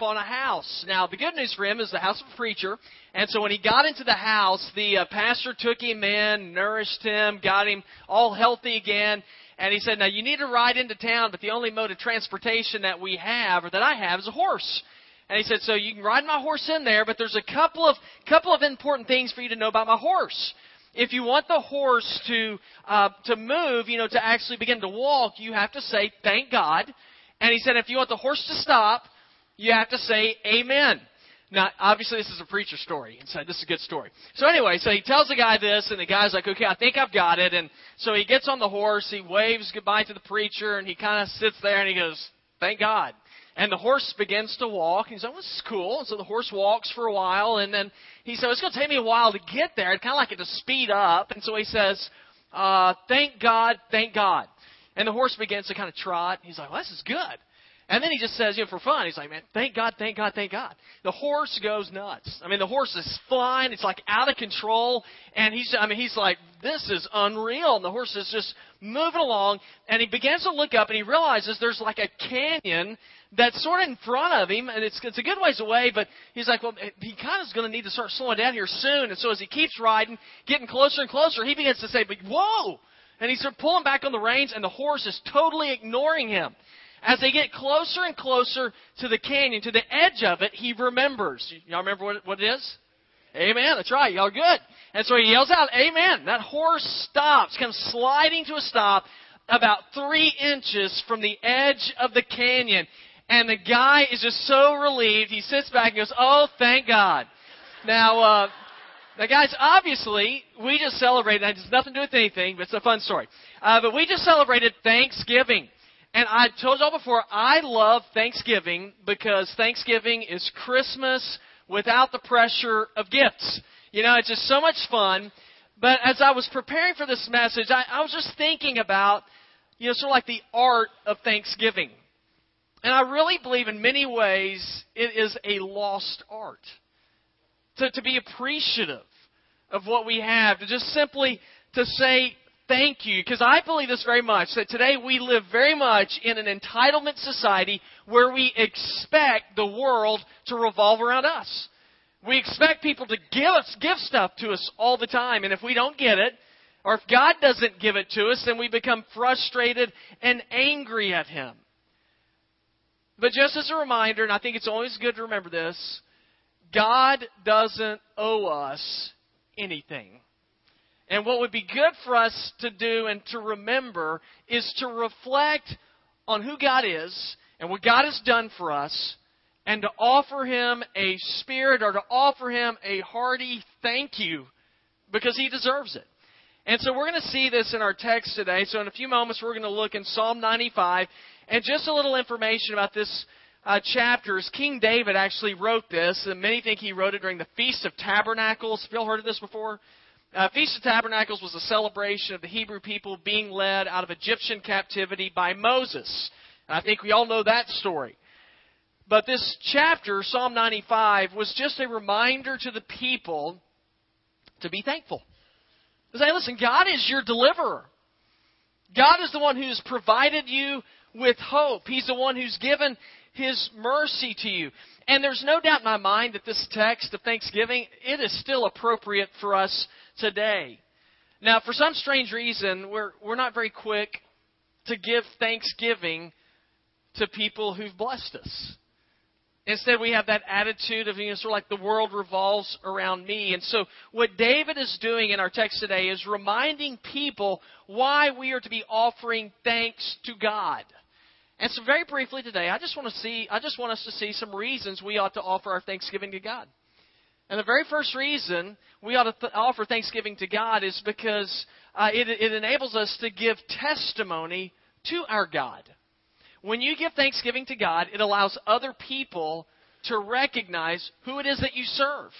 up on a house. Now, the good news for him is the house of a preacher. And so when he got into the house, the uh, pastor took him in, nourished him, got him all healthy again. And he said, now you need to ride into town, but the only mode of transportation that we have, or that I have, is a horse. And he said, so you can ride my horse in there, but there's a couple of, couple of important things for you to know about my horse. If you want the horse to, uh, to move, you know, to actually begin to walk, you have to say, thank God. And he said, if you want the horse to stop, you have to say, amen. Now, obviously, this is a preacher story, and so this is a good story. So anyway, so he tells the guy this, and the guy's like, "Okay, I think I've got it." And so he gets on the horse, he waves goodbye to the preacher, and he kind of sits there and he goes, "Thank God." And the horse begins to walk. And He's like, well, "This is cool." And so the horse walks for a while, and then he says, "It's going to take me a while to get there. I'd kind of like it to speed up." And so he says, uh, "Thank God, thank God." And the horse begins to kind of trot. He's like, "Well, this is good." And then he just says, you know, for fun, he's like, man, thank God, thank God, thank God. The horse goes nuts. I mean, the horse is flying. It's like out of control. And he's, I mean, he's like, this is unreal. And the horse is just moving along. And he begins to look up and he realizes there's like a canyon that's sort of in front of him. And it's, it's a good ways away, but he's like, well, he kind of is going to need to start slowing down here soon. And so as he keeps riding, getting closer and closer, he begins to say, but whoa! And he's pulling back on the reins and the horse is totally ignoring him. As they get closer and closer to the canyon, to the edge of it, he remembers. Y'all remember what, what it is? Amen. That's right. Y'all good. And so he yells out, Amen. That horse stops, comes sliding to a stop about three inches from the edge of the canyon. And the guy is just so relieved. He sits back and goes, Oh, thank God. Now, uh, now, guys, obviously, we just celebrated, it has nothing to do with anything, but it's a fun story. Uh, but we just celebrated Thanksgiving. And I told y'all before, I love Thanksgiving because Thanksgiving is Christmas without the pressure of gifts. You know, it's just so much fun. But as I was preparing for this message, I, I was just thinking about, you know, sort of like the art of Thanksgiving. And I really believe in many ways it is a lost art. To, to be appreciative of what we have, to just simply to say thank you because I believe this very much that today we live very much in an entitlement society where we expect the world to revolve around us. We expect people to give us give stuff to us all the time and if we don't get it or if God doesn't give it to us then we become frustrated and angry at him. But just as a reminder and I think it's always good to remember this, God doesn't owe us anything. And what would be good for us to do and to remember is to reflect on who God is and what God has done for us and to offer Him a spirit or to offer Him a hearty thank you because He deserves it. And so we're going to see this in our text today. So in a few moments, we're going to look in Psalm 95. And just a little information about this uh, chapter is King David actually wrote this, and many think he wrote it during the Feast of Tabernacles. Have you all heard of this before? Uh, Feast of Tabernacles was a celebration of the Hebrew people being led out of Egyptian captivity by Moses. And I think we all know that story. But this chapter, Psalm 95, was just a reminder to the people to be thankful. To say, listen, God is your deliverer. God is the one who's provided you with hope. He's the one who's given His mercy to you. And there's no doubt in my mind that this text of Thanksgiving, it is still appropriate for us today. Now, for some strange reason, we're, we're not very quick to give thanksgiving to people who've blessed us. Instead, we have that attitude of, you know, sort of like the world revolves around me. And so, what David is doing in our text today is reminding people why we are to be offering thanks to God. And so, very briefly today, I just want to see, I just want us to see some reasons we ought to offer our thanksgiving to God. And the very first reason we ought to th- offer thanksgiving to God is because uh, it, it enables us to give testimony to our God. When you give thanksgiving to God, it allows other people to recognize who it is that you serve.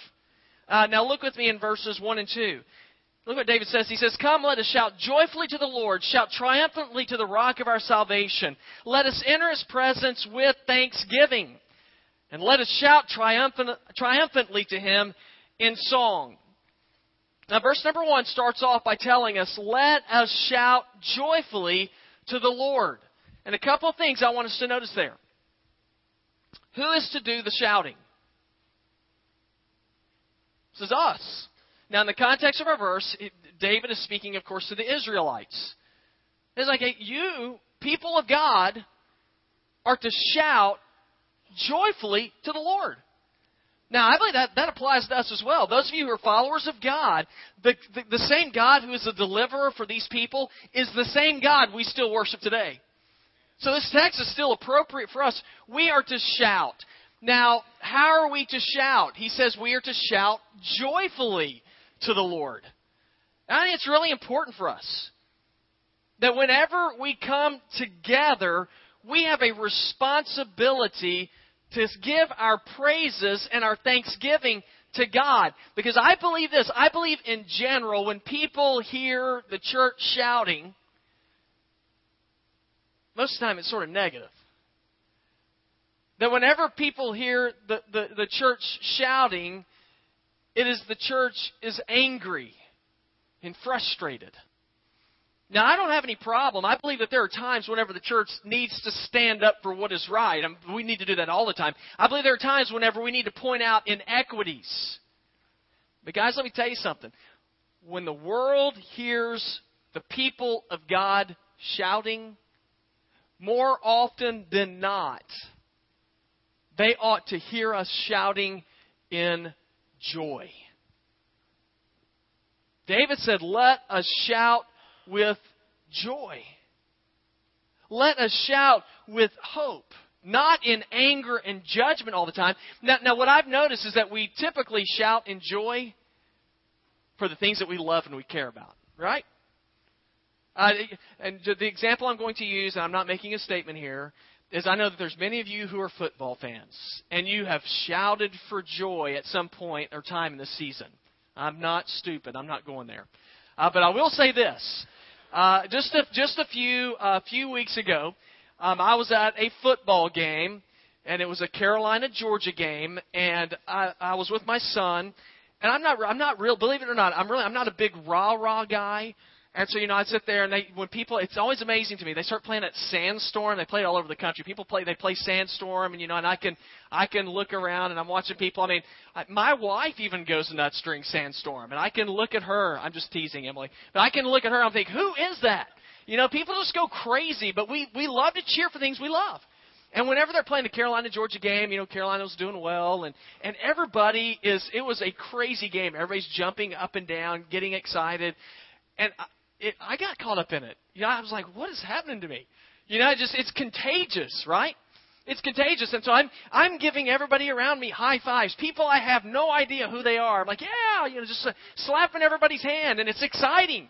Uh, now, look with me in verses 1 and 2. Look what David says. He says, Come, let us shout joyfully to the Lord, shout triumphantly to the rock of our salvation. Let us enter his presence with thanksgiving. And let us shout triumphant, triumphantly to him in song. Now, verse number one starts off by telling us, Let us shout joyfully to the Lord. And a couple of things I want us to notice there. Who is to do the shouting? This is us. Now, in the context of our verse, David is speaking, of course, to the Israelites. It's like, hey, you, people of God, are to shout joyfully to the Lord. Now, I believe that, that applies to us as well. Those of you who are followers of God, the, the, the same God who is the deliverer for these people is the same God we still worship today. So this text is still appropriate for us. We are to shout. Now, how are we to shout? He says we are to shout joyfully to the Lord. I think it's really important for us that whenever we come together, we have a responsibility to give our praises and our thanksgiving to God. Because I believe this. I believe in general, when people hear the church shouting, most of the time it's sort of negative. That whenever people hear the, the, the church shouting, it is the church is angry and frustrated. Now, I don't have any problem. I believe that there are times whenever the church needs to stand up for what is right. I we need to do that all the time. I believe there are times whenever we need to point out inequities. But, guys, let me tell you something. When the world hears the people of God shouting, more often than not, they ought to hear us shouting in joy. David said, Let us shout with joy. Let us shout with hope, not in anger and judgment all the time. Now, now, what I've noticed is that we typically shout in joy for the things that we love and we care about, right? Uh, and the example I'm going to use, and I'm not making a statement here, is I know that there's many of you who are football fans, and you have shouted for joy at some point or time in the season. I'm not stupid. I'm not going there. Uh, but I will say this. Uh, just a, just a few uh, few weeks ago, um, I was at a football game, and it was a Carolina Georgia game, and I, I was with my son, and I'm not I'm not real. Believe it or not, I'm really I'm not a big rah rah guy. And so, you know, I sit there and they, when people, it's always amazing to me. They start playing at Sandstorm. They play it all over the country. People play, they play Sandstorm and, you know, and I can, I can look around and I'm watching people. I mean, I, my wife even goes nuts during Sandstorm and I can look at her. I'm just teasing Emily, but I can look at her and think, who is that? You know, people just go crazy, but we, we love to cheer for things we love. And whenever they're playing the Carolina Georgia game, you know, Carolina was doing well and, and everybody is, it was a crazy game. Everybody's jumping up and down, getting excited. And it, I got caught up in it. You know, I was like, what is happening to me? You know, it just it's contagious, right? It's contagious, and so I'm I'm giving everybody around me high fives. People I have no idea who they are. I'm like, yeah, you know, just uh, slapping everybody's hand, and it's exciting.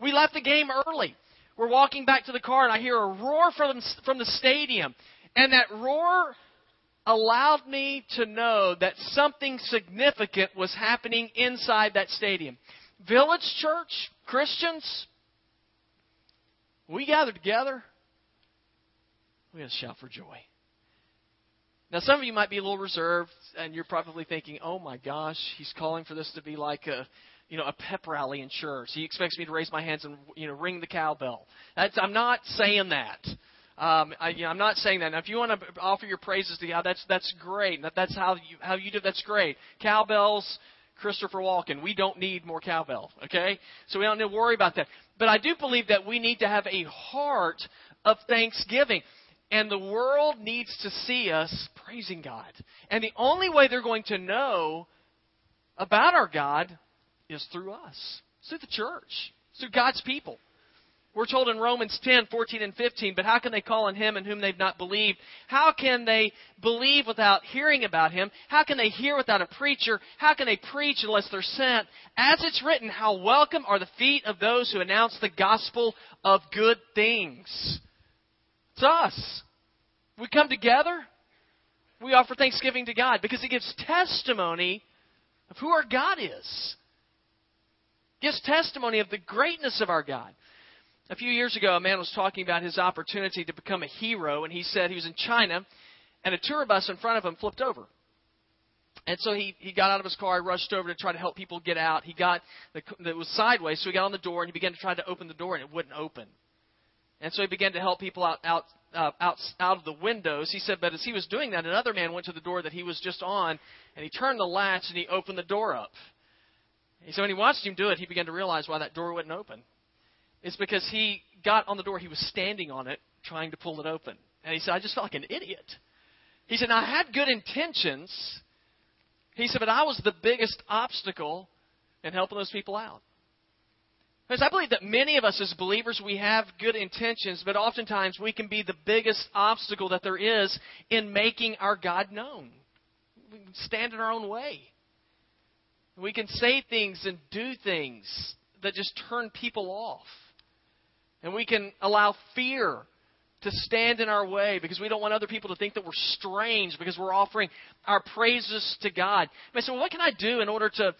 We left the game early. We're walking back to the car, and I hear a roar from from the stadium, and that roar allowed me to know that something significant was happening inside that stadium. Village Church, Christians, we gather together, we have to shout for joy. Now, some of you might be a little reserved, and you're probably thinking, "Oh my gosh, he's calling for this to be like a, you know, a pep rally in church. He expects me to raise my hands and you know ring the cowbell." That's, I'm not saying that. Um, I, you know, I'm not saying that. Now, if you want to offer your praises to God, that's that's great. That, that's how you how you do. That's great. Cowbells, Christopher Walken. We don't need more cowbell, okay? So we don't need to worry about that. But I do believe that we need to have a heart of thanksgiving. And the world needs to see us praising God. And the only way they're going to know about our God is through us, through the church, through God's people. We're told in Romans 10, 14, and 15, but how can they call on him in whom they've not believed? How can they believe without hearing about him? How can they hear without a preacher? How can they preach unless they're sent? As it's written, how welcome are the feet of those who announce the gospel of good things. It's us. We come together, we offer thanksgiving to God because he gives testimony of who our God is. Gives testimony of the greatness of our God. A few years ago, a man was talking about his opportunity to become a hero, and he said he was in China, and a tour bus in front of him flipped over. And so he, he got out of his car, rushed over to try to help people get out. He got, the, it was sideways, so he got on the door, and he began to try to open the door, and it wouldn't open. And so he began to help people out, out, uh, out, out of the windows. He said, but as he was doing that, another man went to the door that he was just on, and he turned the latch and he opened the door up. And so when he watched him do it, he began to realize why that door wouldn't open. It's because he got on the door, he was standing on it, trying to pull it open. And he said, I just felt like an idiot. He said, I had good intentions. He said, but I was the biggest obstacle in helping those people out. Because I believe that many of us as believers, we have good intentions, but oftentimes we can be the biggest obstacle that there is in making our God known. We stand in our own way. We can say things and do things that just turn people off. And we can allow fear to stand in our way because we don't want other people to think that we're strange because we're offering our praises to God. I say, well, what can I do in order to,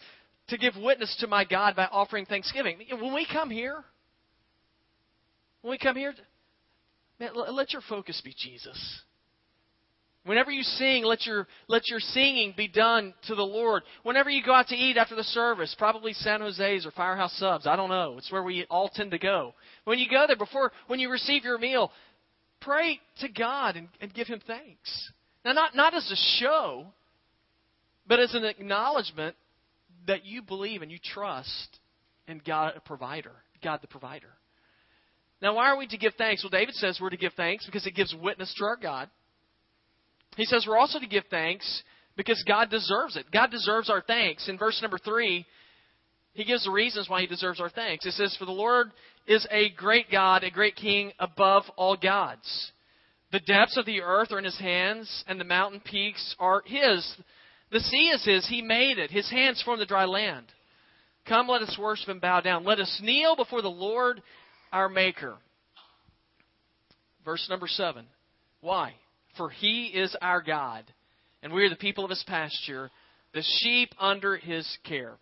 to give witness to my God by offering thanksgiving? When we come here, when we come here, man, let your focus be Jesus. Whenever you sing, let your, let your singing be done to the Lord. Whenever you go out to eat after the service, probably San Jose's or Firehouse Subs, I don't know. It's where we all tend to go. When you go there, before, when you receive your meal, pray to God and, and give Him thanks. Now, not, not as a show, but as an acknowledgement that you believe and you trust in God, a provider, God the provider. Now, why are we to give thanks? Well, David says we're to give thanks because it gives witness to our God. He says we're also to give thanks because God deserves it. God deserves our thanks. In verse number 3, he gives the reasons why he deserves our thanks. It says, For the Lord is a great God, a great King above all gods. The depths of the earth are in his hands, and the mountain peaks are his. The sea is his. He made it. His hands formed the dry land. Come, let us worship and bow down. Let us kneel before the Lord our Maker. Verse number 7. Why? For he is our God, and we are the people of his pasture, the sheep under his care.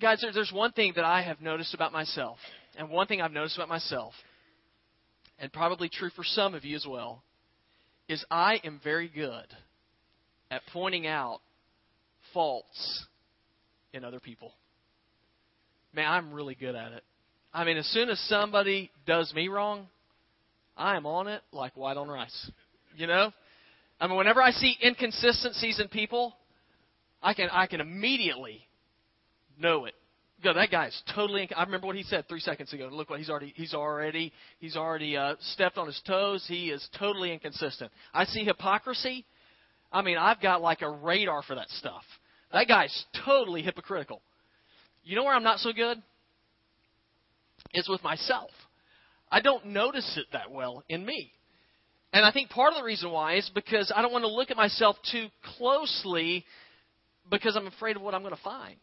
Guys, there's one thing that I have noticed about myself, and one thing I've noticed about myself, and probably true for some of you as well, is I am very good at pointing out faults in other people. Man, I'm really good at it. I mean, as soon as somebody does me wrong, I am on it like white on rice. You know? I mean, whenever I see inconsistencies in people, I can I can immediately know it. Go, that guy's totally. I remember what he said three seconds ago. Look what he's already he's already he's already uh, stepped on his toes. He is totally inconsistent. I see hypocrisy. I mean, I've got like a radar for that stuff. That guy's totally hypocritical. You know where I'm not so good? Is with myself. I don't notice it that well in me. And I think part of the reason why is because I don't want to look at myself too closely because I'm afraid of what I'm going to find.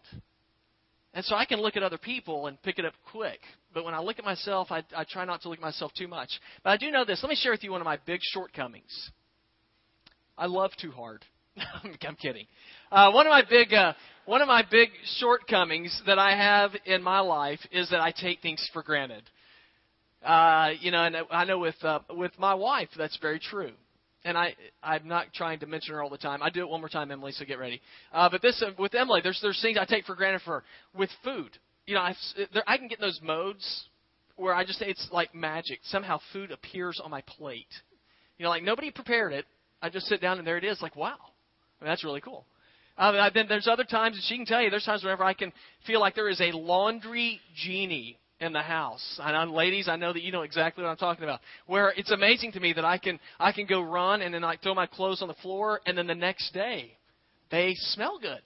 And so I can look at other people and pick it up quick. But when I look at myself, I, I try not to look at myself too much. But I do know this. Let me share with you one of my big shortcomings. I love too hard. I'm kidding. Uh, one of my big uh, one of my big shortcomings that I have in my life is that I take things for granted. Uh, you know, and I know with uh, with my wife that's very true. And I I'm not trying to mention her all the time. I do it one more time, Emily. So get ready. Uh, but this uh, with Emily, there's there's things I take for granted for. With food. You know, I there, I can get in those modes where I just it's like magic. Somehow food appears on my plate. You know, like nobody prepared it. I just sit down and there it is. Like wow, I mean, that's really cool. Uh, then there's other times, and she can tell you, there's times whenever I can feel like there is a laundry genie in the house. And ladies, I know that you know exactly what I'm talking about. Where it's amazing to me that I can I can go run and then I throw my clothes on the floor, and then the next day they smell good,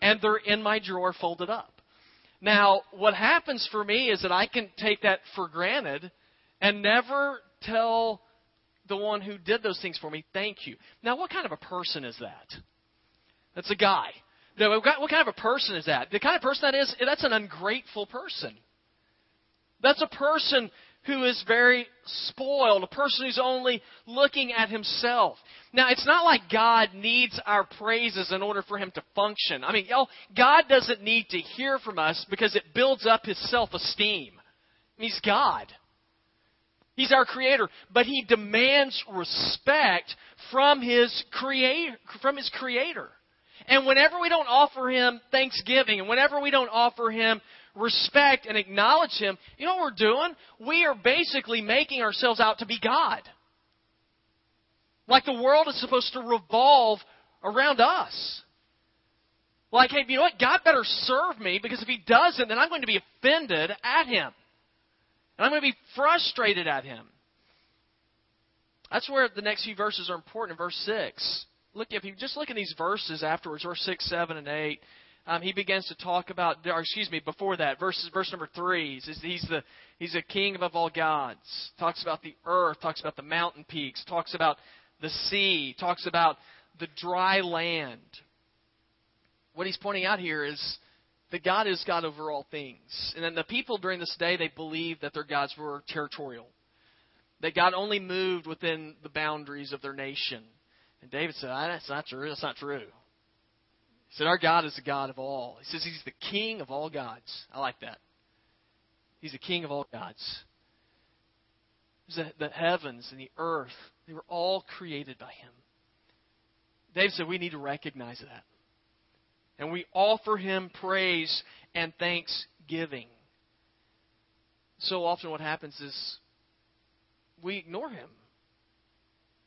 and they're in my drawer folded up. Now, what happens for me is that I can take that for granted and never tell the one who did those things for me, thank you. Now, what kind of a person is that? That's a guy. Now, What kind of a person is that? The kind of person that is, that's an ungrateful person. That's a person who is very spoiled, a person who's only looking at himself. Now, it's not like God needs our praises in order for him to function. I mean, y'all, God doesn't need to hear from us because it builds up his self esteem. He's God. He's our creator, but he demands respect from his creator, from his creator. And whenever we don't offer him thanksgiving, and whenever we don't offer him respect and acknowledge Him, you know what we're doing? We are basically making ourselves out to be God. Like the world is supposed to revolve around us. Like, hey, you know what? God better serve me because if He doesn't, then I'm going to be offended at Him. And I'm going to be frustrated at Him. That's where the next few verses are important in verse 6. Look, if you just look at these verses afterwards, verse 6, 7, and 8, um, he begins to talk about, or excuse me, before that, verse, verse number 3, he says he's, the, he's a king above all gods. Talks about the earth, talks about the mountain peaks, talks about the sea, talks about the dry land. What he's pointing out here is that God is God over all things. And then the people during this day, they believed that their gods were territorial that God only moved within the boundaries of their nation. And David said, ah, That's not true. That's not true. He said, Our God is the God of all. He says He's the King of all gods. I like that. He's the King of all gods. The, the heavens and the earth, they were all created by Him. David said, We need to recognize that. And we offer Him praise and thanksgiving. So often, what happens is we ignore him.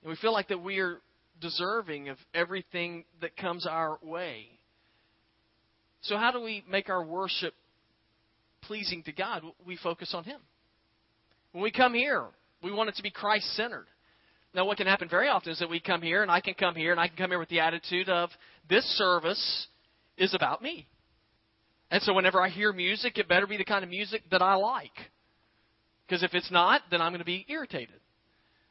And we feel like that we are deserving of everything that comes our way. So, how do we make our worship pleasing to God? We focus on Him. When we come here, we want it to be Christ centered. Now, what can happen very often is that we come here, and I can come here, and I can come here with the attitude of, this service is about me. And so, whenever I hear music, it better be the kind of music that I like. Because if it's not, then I'm going to be irritated.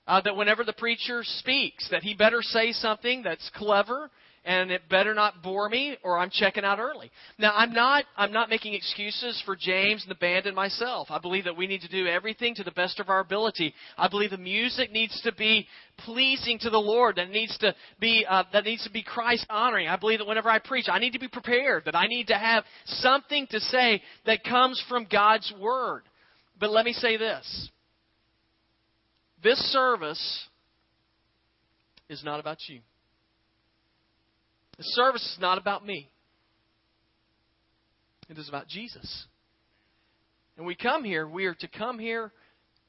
Uh, that whenever the preacher speaks, that he better say something that's clever and it better not bore me or I'm checking out early. Now I'm not I'm not making excuses for James and the band and myself. I believe that we need to do everything to the best of our ability. I believe the music needs to be pleasing to the Lord. That needs to be uh, that needs to be Christ honoring. I believe that whenever I preach, I need to be prepared. That I need to have something to say that comes from God's word. But let me say this this service is not about you. The service is not about me. It is about Jesus. And we come here, we are to come here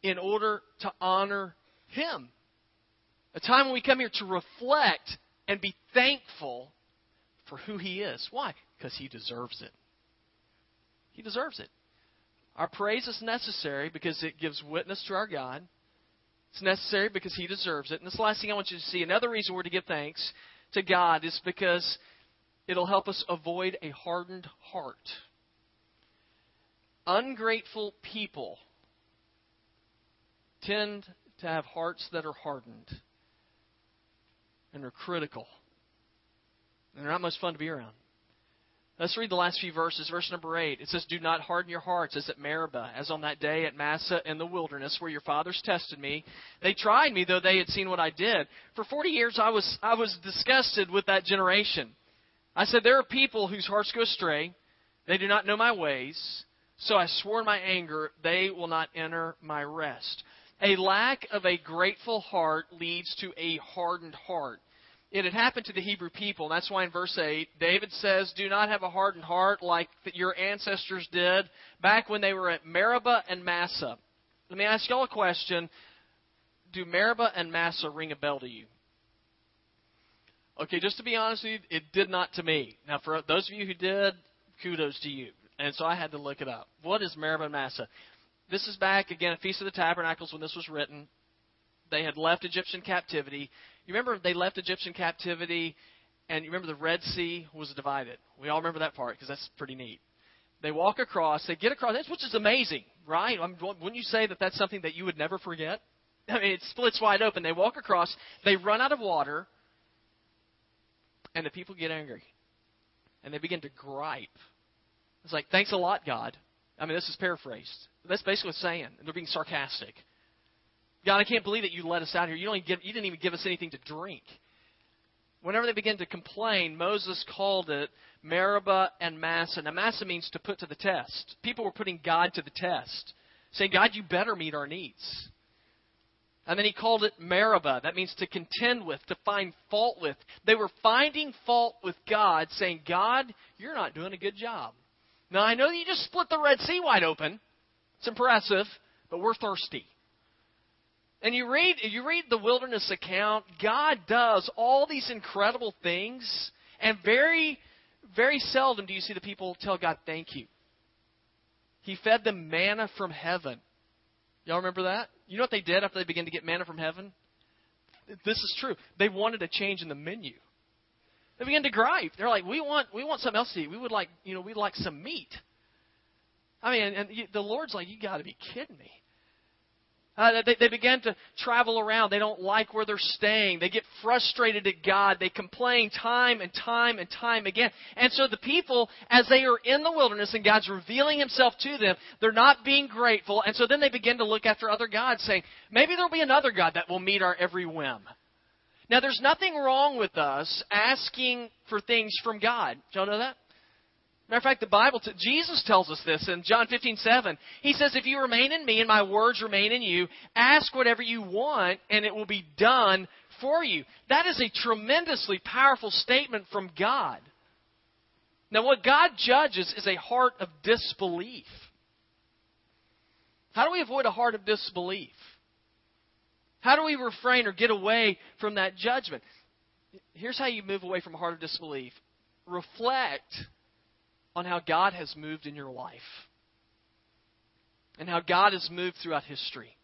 in order to honor Him. A time when we come here to reflect and be thankful for who He is. Why? Because He deserves it. He deserves it. Our praise is necessary because it gives witness to our God. It's necessary because He deserves it. And this last thing I want you to see, another reason we're to give thanks to God is because it'll help us avoid a hardened heart. Ungrateful people tend to have hearts that are hardened and are critical. And they're not much fun to be around. Let's read the last few verses. Verse number 8. It says, Do not harden your hearts as at Meribah, as on that day at Massah in the wilderness, where your fathers tested me. They tried me, though they had seen what I did. For 40 years I was, I was disgusted with that generation. I said, There are people whose hearts go astray. They do not know my ways. So I swore in my anger, they will not enter my rest. A lack of a grateful heart leads to a hardened heart. It had happened to the Hebrew people. And that's why in verse 8, David says, Do not have a hardened heart like your ancestors did back when they were at Meribah and Massah. Let me ask y'all a question. Do Meribah and Massah ring a bell to you? Okay, just to be honest with you, it did not to me. Now, for those of you who did, kudos to you. And so I had to look it up. What is Meribah and Massah? This is back, again, at Feast of the Tabernacles when this was written. They had left Egyptian captivity. You remember they left Egyptian captivity, and you remember the Red Sea was divided. We all remember that part because that's pretty neat. They walk across, they get across, which is amazing, right? I mean, wouldn't you say that that's something that you would never forget? I mean, it splits wide open. They walk across, they run out of water, and the people get angry. And they begin to gripe. It's like, thanks a lot, God. I mean, this is paraphrased. That's basically what saying. They're being sarcastic. God, I can't believe that you let us out here. You, don't give, you didn't even give us anything to drink. Whenever they began to complain, Moses called it Meribah and Massah. Now, Massah means to put to the test. People were putting God to the test, saying, God, you better meet our needs. And then he called it Meribah. That means to contend with, to find fault with. They were finding fault with God, saying, God, you're not doing a good job. Now, I know that you just split the Red Sea wide open. It's impressive, but we're thirsty. And you read, you read the wilderness account, God does all these incredible things, and very, very seldom do you see the people tell God, thank you. He fed them manna from heaven. Y'all remember that? You know what they did after they began to get manna from heaven? This is true. They wanted a change in the menu. They began to gripe. They're like, "We want, we want something else to eat. We would like, you know, we'd like some meat." I mean, and the Lord's like, "You got to be kidding me." Uh, they, they begin to travel around. They don't like where they're staying. They get frustrated at God. They complain time and time and time again. And so the people, as they are in the wilderness and God's revealing Himself to them, they're not being grateful. And so then they begin to look after other gods, saying, maybe there'll be another God that will meet our every whim. Now, there's nothing wrong with us asking for things from God. Y'all know that? Matter of fact, the Bible, t- Jesus tells us this in John 15, 7. He says, If you remain in me and my words remain in you, ask whatever you want and it will be done for you. That is a tremendously powerful statement from God. Now, what God judges is a heart of disbelief. How do we avoid a heart of disbelief? How do we refrain or get away from that judgment? Here's how you move away from a heart of disbelief reflect on how God has moved in your life and how God has moved throughout history.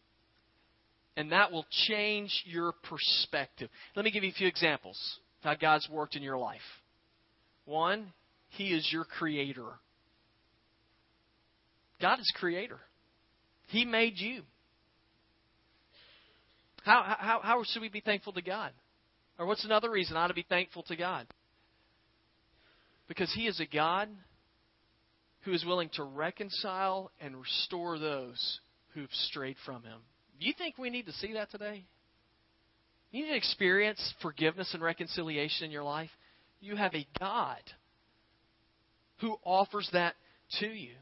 And that will change your perspective. Let me give you a few examples of how God's worked in your life. One, He is your creator. God is creator. He made you. How, how, how should we be thankful to God? Or what's another reason I ought to be thankful to God? Because He is a God who is willing to reconcile and restore those who've strayed from him. Do you think we need to see that today? You need to experience forgiveness and reconciliation in your life. You have a God who offers that to you.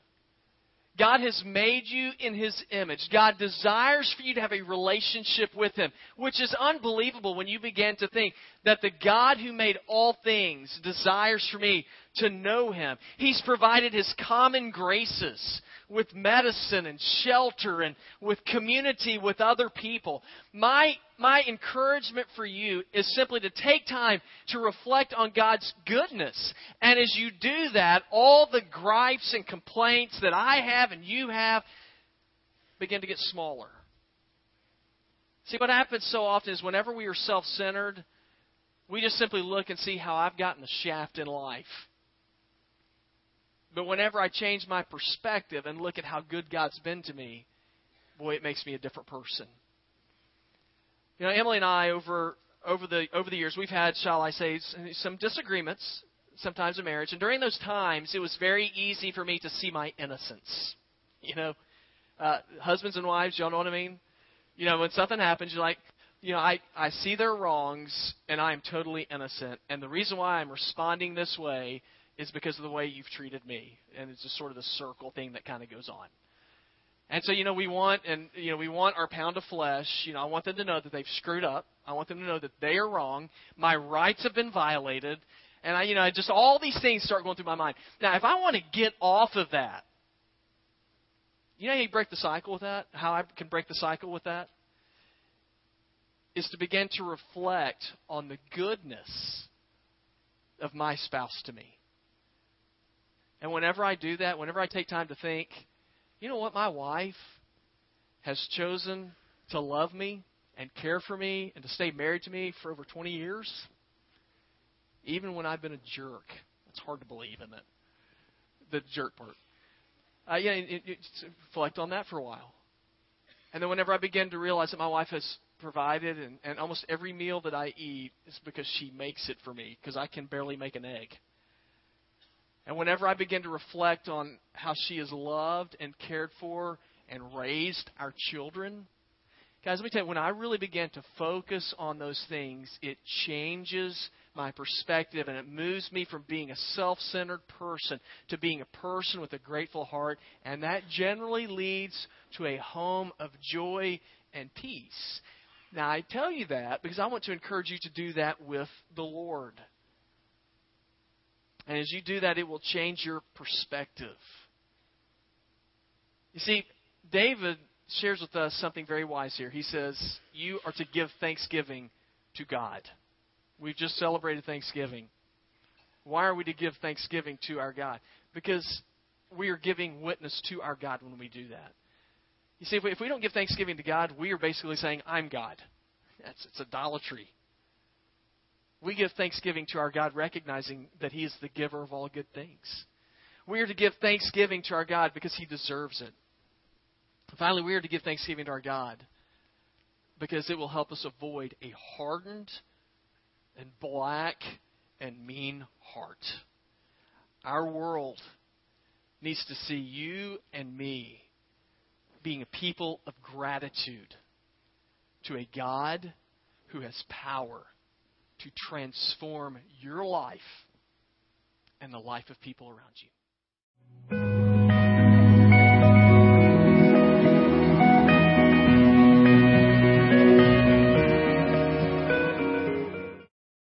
God has made you in His image. God desires for you to have a relationship with Him, which is unbelievable when you begin to think that the God who made all things desires for me to know Him. He's provided His common graces with medicine and shelter and with community with other people. My, my encouragement for you is simply to take time to reflect on God's goodness. And as you do that, all the gripes and complaints that I have and you have begin to get smaller. See, what happens so often is whenever we are self centered, we just simply look and see how I've gotten the shaft in life. But whenever I change my perspective and look at how good God's been to me, boy, it makes me a different person. You know, Emily and I over over the over the years we've had, shall I say, some disagreements sometimes in marriage, and during those times it was very easy for me to see my innocence. You know, uh, husbands and wives, y'all know what I mean. You know, when something happens, you're like, you know, I, I see their wrongs and I am totally innocent. And the reason why I'm responding this way is because of the way you've treated me. And it's just sort of the circle thing that kind of goes on. And so, you know, we want and you know, we want our pound of flesh, you know, I want them to know that they've screwed up. I want them to know that they are wrong. My rights have been violated. And I, you know, just all these things start going through my mind. Now, if I want to get off of that, you know how you break the cycle with that? How I can break the cycle with that? Is to begin to reflect on the goodness of my spouse to me. And whenever I do that, whenever I take time to think, you know what, my wife has chosen to love me and care for me and to stay married to me for over 20 years, even when I've been a jerk. It's hard to believe, isn't it? The jerk part. Uh, yeah, it, it, reflect on that for a while. And then whenever I begin to realize that my wife has provided, and, and almost every meal that I eat is because she makes it for me, because I can barely make an egg. And whenever I begin to reflect on how she has loved and cared for and raised our children, guys, let me tell you, when I really begin to focus on those things, it changes my perspective and it moves me from being a self centered person to being a person with a grateful heart. And that generally leads to a home of joy and peace. Now, I tell you that because I want to encourage you to do that with the Lord. And as you do that, it will change your perspective. You see, David shares with us something very wise here. He says, You are to give thanksgiving to God. We've just celebrated Thanksgiving. Why are we to give thanksgiving to our God? Because we are giving witness to our God when we do that. You see, if we, don't give thanksgiving to God, we are basically saying, I'm God. That's, it's idolatry. We give thanksgiving to our God, recognizing that He is the giver of all good things. We are to give thanksgiving to our God because He deserves it. Finally, we are to give thanksgiving to our God because it will help us avoid a hardened and black and mean heart. Our world needs to see you and me being a people of gratitude to a God who has power to transform your life and the life of people around you.